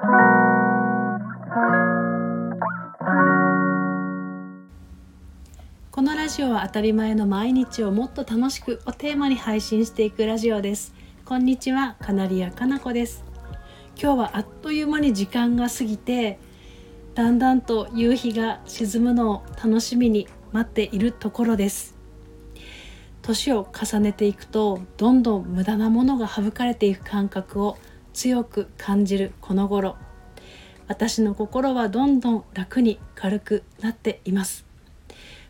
このラジオは当たり前の毎日をもっと楽しくをテーマに配信していくラジオです。こんにちはカナリアかなこです。今日はあっという間に時間が過ぎてだんだんと夕日が沈むのを楽しみに待っているところです。年を重ねていくとどんどん無駄なものが省かれていく感覚を強く感じるこの頃。私の心はどんどん楽に軽くなっています。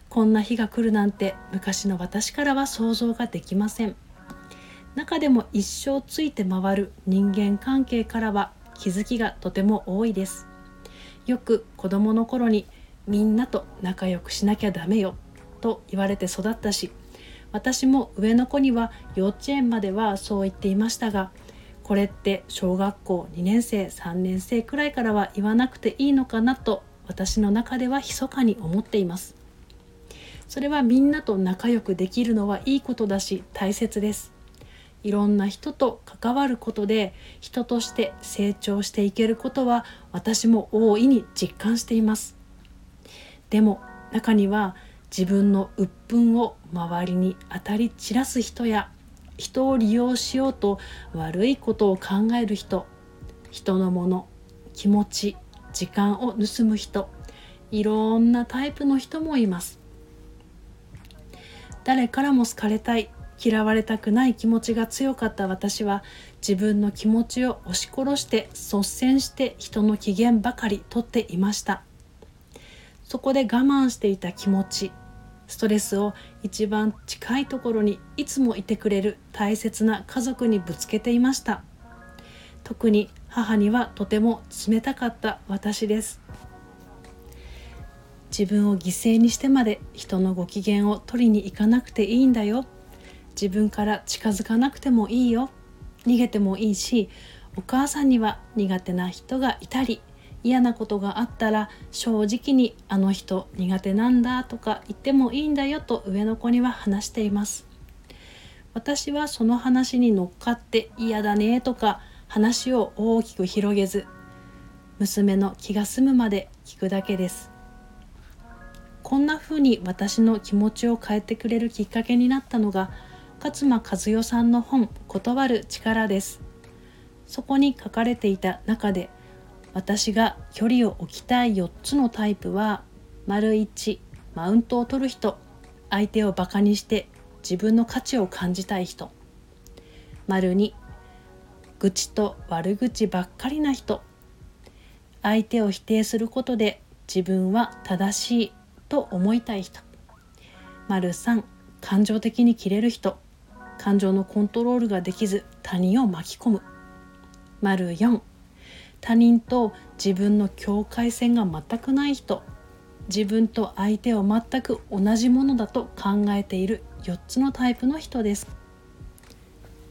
こんな日が来るなんて昔の私からは想像ができません。中でも一生ついて回る人間関係からは気づきがとても多いです。よく子供の頃にみんなと仲良くしなきゃダメよと言われて育ったし私も上の子には幼稚園まではそう言っていましたがこれって小学校2年生3年生くらいからは言わなくていいのかなと私の中では密かに思っています。それはみんなと仲良くできるのはいいことだし大切です。いろんな人と関わることで人として成長していけることは私も大いに実感しています。でも中には自分の鬱憤を周りに当たり散らす人や人を利用しようと悪いことを考える人。人のもの気持ち時間を盗む人。いろんなタイプの人もいます。誰からも好かれたい嫌われたくない気持ちが強かった。私は自分の気持ちを押し殺して率先して人の機嫌ばかりとっていました。そこで我慢していた気持ちストレスを一番近いところにいつもいてくれる大切な家族にぶつけていました。特に母にはとても冷たかった私です。自分を犠牲にしてまで人のご機嫌を取りに行かなくていいんだよ。自分から近づかなくてもいいよ。逃げてもいいしお母さんには苦手な人がいたり嫌なことがあったら正直にあの人苦手なんだとか言ってもいいんだよと上の子には話しています。私はその話に乗っかって嫌だねとか話を大きく広げず娘の気が済むまで聞くだけです。こんな風に私の気持ちを変えてくれるきっかけになったのが勝間和代さんの本「断る力」です。そこに書かれていた中で私が距離を置きたい4つのタイプは丸1マウントを取る人。相手をバカにして自分の価値を感じたい人。丸2愚痴と悪口ばっかりな人。相手を否定することで自分は正しいと思いたい人。丸3感情的に切れる人。感情のコントロールができず他人を巻き込む。丸4他人と自分の境界線が全くない人自分と相手を全く同じものだと考えている4つのタイプの人です。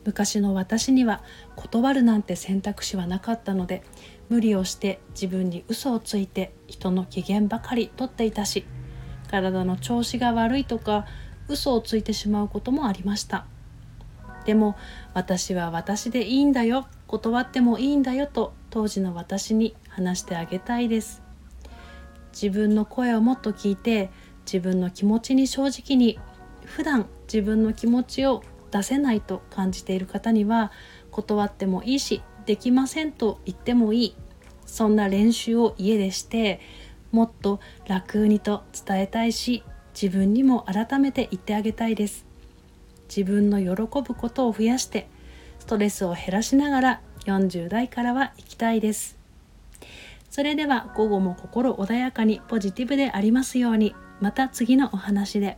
昔の私には断るなんて選択肢はなかったので無理をして自分に嘘をついて人の機嫌ばかりとっていたし体の調子が悪いとか嘘をついてしまうこともありました。でも私は私でいいんだよ断ってもいいんだよと当時の私に話してあげたいです。自分の声をもっと聞いて自分の気持ちに正直に普段自分の気持ちを出せないと感じている方には断ってもいいしできませんと言ってもいい。そんな練習を家でしてもっと楽にと伝えたいし自分にも改めて言ってあげたいです。自分の喜ぶことを増やしてストレスを減らしながら40代からは行きたいですそれでは午後も心穏やかにポジティブでありますようにまた次のお話で。